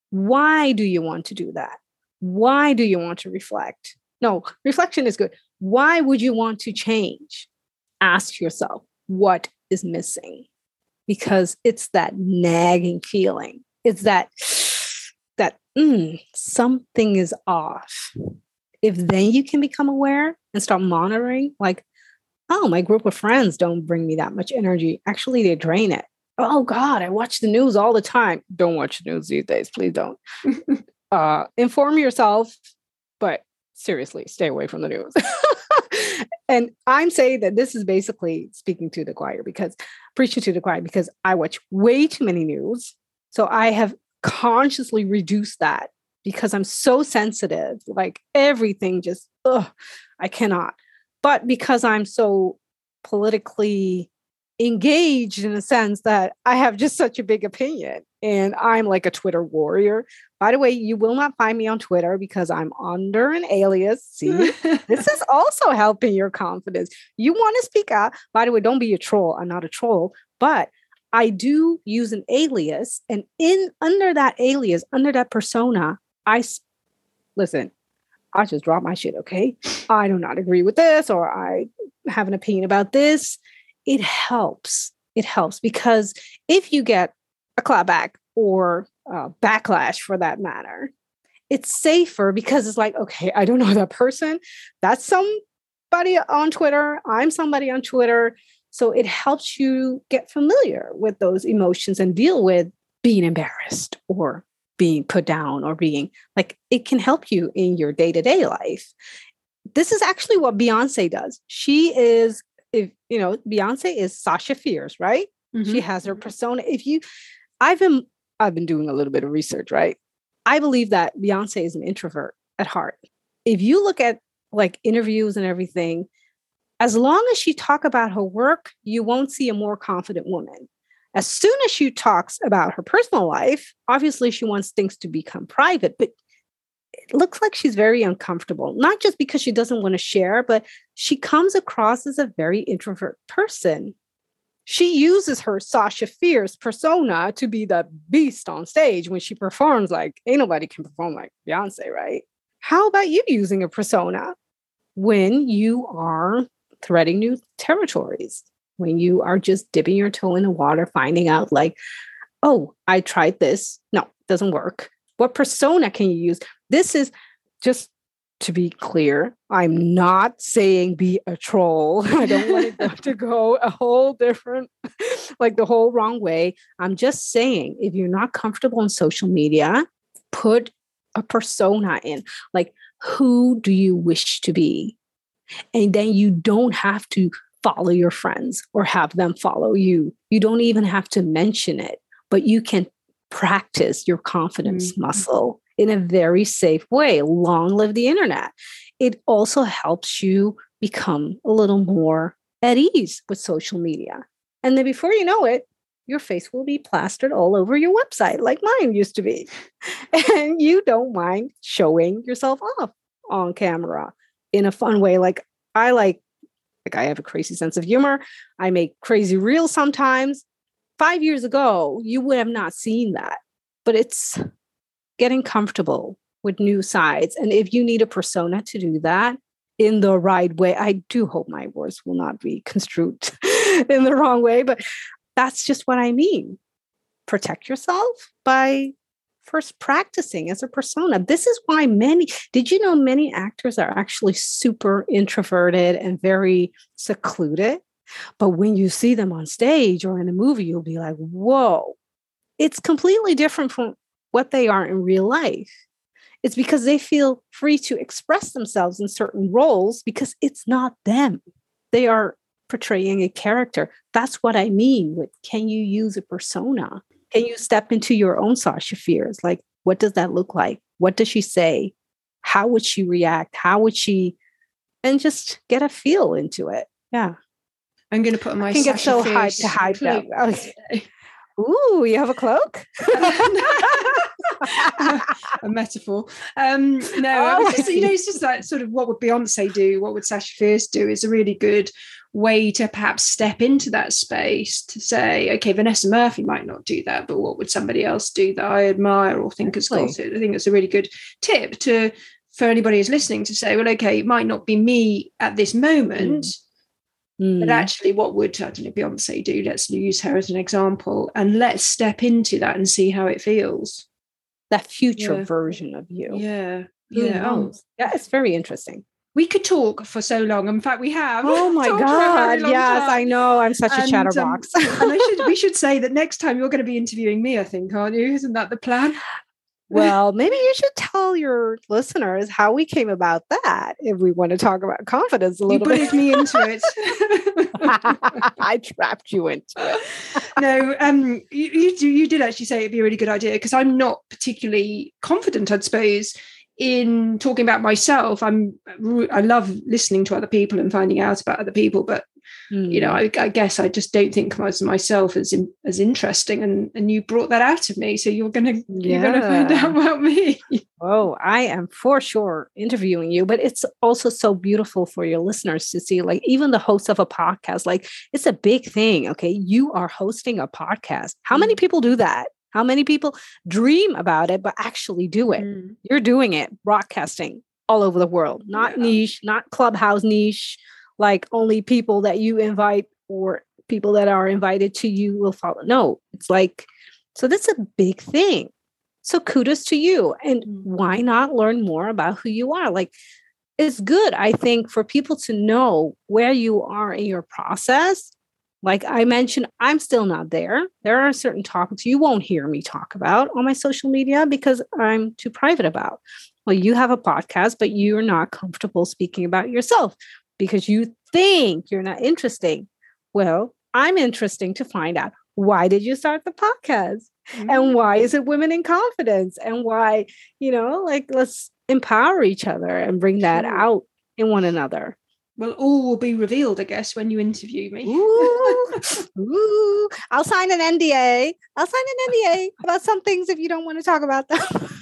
Why do you want to do that? Why do you want to reflect? No, reflection is good. Why would you want to change? Ask yourself, what is missing? Because it's that nagging feeling. It's that that mm, something is off. If then you can become aware and start monitoring, like, oh, my group of friends don't bring me that much energy. Actually, they drain it oh God, I watch the news all the time. Don't watch the news these days. Please don't. <laughs> uh, inform yourself, but seriously, stay away from the news. <laughs> and I'm saying that this is basically speaking to the choir because preaching to the choir because I watch way too many news. So I have consciously reduced that because I'm so sensitive. Like everything just, ugh, I cannot. But because I'm so politically engaged in a sense that I have just such a big opinion and I'm like a Twitter warrior. By the way, you will not find me on Twitter because I'm under an alias. See, this is <laughs> also helping your confidence. You want to speak out. By the way, don't be a troll. I'm not a troll, but I do use an alias. And in under that alias, under that persona, I listen, I just drop my shit, okay? I do not agree with this, or I have an opinion about this it helps. It helps because if you get a clapback or uh, backlash for that matter, it's safer because it's like, okay, I don't know that person. That's somebody on Twitter. I'm somebody on Twitter. So it helps you get familiar with those emotions and deal with being embarrassed or being put down or being like, it can help you in your day to day life. This is actually what Beyonce does. She is you know Beyonce is Sasha Fierce, right? Mm-hmm. She has her persona. If you, I've been I've been doing a little bit of research, right? I believe that Beyonce is an introvert at heart. If you look at like interviews and everything, as long as she talk about her work, you won't see a more confident woman. As soon as she talks about her personal life, obviously she wants things to become private, but it looks like she's very uncomfortable, not just because she doesn't want to share, but she comes across as a very introvert person. she uses her Sasha Fierce persona to be the beast on stage when she performs like ain't nobody can perform like Beyonce, right? How about you using a persona when you are threading new territories? When you are just dipping your toe in the water, finding out like, oh, I tried this. No, doesn't work. What persona can you use? This is just to be clear, I'm not saying be a troll. <laughs> I don't want it <laughs> to go a whole different, like the whole wrong way. I'm just saying if you're not comfortable on social media, put a persona in. Like, who do you wish to be? And then you don't have to follow your friends or have them follow you. You don't even have to mention it, but you can practice your confidence mm-hmm. muscle in a very safe way. Long live the internet. It also helps you become a little more at ease with social media. And then before you know it, your face will be plastered all over your website like mine used to be. <laughs> And you don't mind showing yourself off on camera in a fun way. Like I like, like I have a crazy sense of humor. I make crazy reels sometimes. Five years ago, you would have not seen that. But it's getting comfortable with new sides. And if you need a persona to do that in the right way, I do hope my words will not be construed <laughs> in the wrong way, but that's just what I mean. Protect yourself by first practicing as a persona. This is why many, did you know many actors are actually super introverted and very secluded? But when you see them on stage or in a movie, you'll be like, whoa, it's completely different from what they are in real life. It's because they feel free to express themselves in certain roles because it's not them. They are portraying a character. That's what I mean with can you use a persona? Can you step into your own Sasha Fierce? Like, what does that look like? What does she say? How would she react? How would she, and just get a feel into it? Yeah. I'm going to put my. I can get so hyped to hype up. Ooh, you have a cloak? <laughs> a metaphor. Um, no, oh. just, you know, it's just that sort of what would Beyonce do? What would Sasha Fierce do? Is a really good way to perhaps step into that space to say, okay, Vanessa Murphy might not do that, but what would somebody else do that I admire or think has got it? I think it's a really good tip to for anybody who's listening to say, well, okay, it might not be me at this moment. Mm Mm. But actually, what would I don't know Beyonce do? Let's use her as an example, and let's step into that and see how it feels. That future yeah. version of you. Yeah, yeah. Oh, yeah, it's very interesting. We could talk for so long. In fact, we have. Oh <laughs> my god! Yes, time. I know. I'm such and, a chatterbox. Um, and should, we should say that next time you're going to be interviewing me. I think, aren't you? Isn't that the plan? <laughs> well, maybe you should tell your listeners how we came about that if we want to talk about confidence a little bit. you bit. me into it. <laughs> I trapped you into it. <laughs> no, um, you, you, you did actually say it'd be a really good idea because I'm not particularly confident, I'd suppose, in talking about myself. I'm I love listening to other people and finding out about other people, but Mm. You know, hmm. I, I, guess I just don't think of myself as in, as interesting, and and you brought that out of me. So you're gonna yeah. you're gonna find out about me. Oh, I am for sure interviewing you, but it's also so beautiful for your listeners to see. Like even the host of a podcast, like it's a big thing. Okay, you are hosting a podcast. How many hmm. people do that? How many people dream about it but actually do it? Mm. You're doing it, broadcasting all over the world, not yeah. niche, not clubhouse niche like only people that you invite or people that are invited to you will follow. No, it's like, so that's a big thing. So kudos to you. And mm. why not learn more about who you are? Like, it's good, I think, for people to know where you are in your process. Like I mentioned, I'm still not there. There are certain topics you won't hear me talk about on my social media because I'm too private about. Well, you have a podcast, but you're not comfortable speaking about yourself because you think you're not interesting. Well, I'm interesting to find out why did you start the podcast? Mm-hmm. And why is it women in confidence? And why, you know, like let's empower each other and bring that sure. out in one another. Well, all will be revealed, I guess, when you interview me. Ooh, <laughs> ooh. I'll sign an NDA. I'll sign an NDA about some things if you don't want to talk about them. <laughs>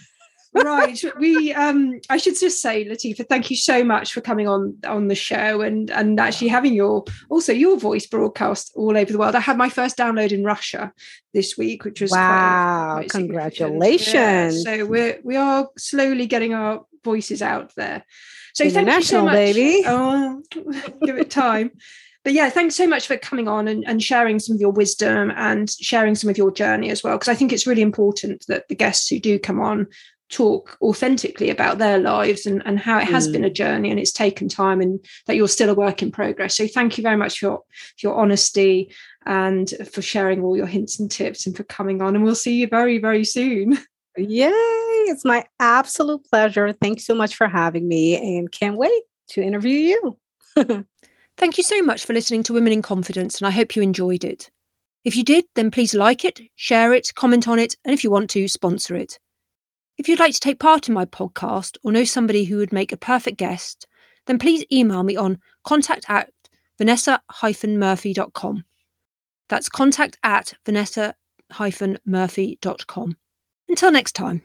right. We um I should just say, Latifa, thank you so much for coming on on the show and and actually having your also your voice broadcast all over the world. I had my first download in Russia this week, which was wow, quite, quite congratulations. Yeah, so we're we are slowly getting our voices out there. So international, thank you so much. baby. Oh, give it time. but yeah, thanks so much for coming on and, and sharing some of your wisdom and sharing some of your journey as well. Because I think it's really important that the guests who do come on talk authentically about their lives and, and how it has mm. been a journey and it's taken time and that you're still a work in progress. So thank you very much for your, for your honesty and for sharing all your hints and tips and for coming on. And we'll see you very, very soon. <laughs> Yay! It's my absolute pleasure. Thanks so much for having me and can't wait to interview you. <laughs> Thank you so much for listening to Women in Confidence, and I hope you enjoyed it. If you did, then please like it, share it, comment on it, and if you want to, sponsor it. If you'd like to take part in my podcast or know somebody who would make a perfect guest, then please email me on contact at vanessa-murphy.com. That's contact at vanessa-murphy.com. Until next time.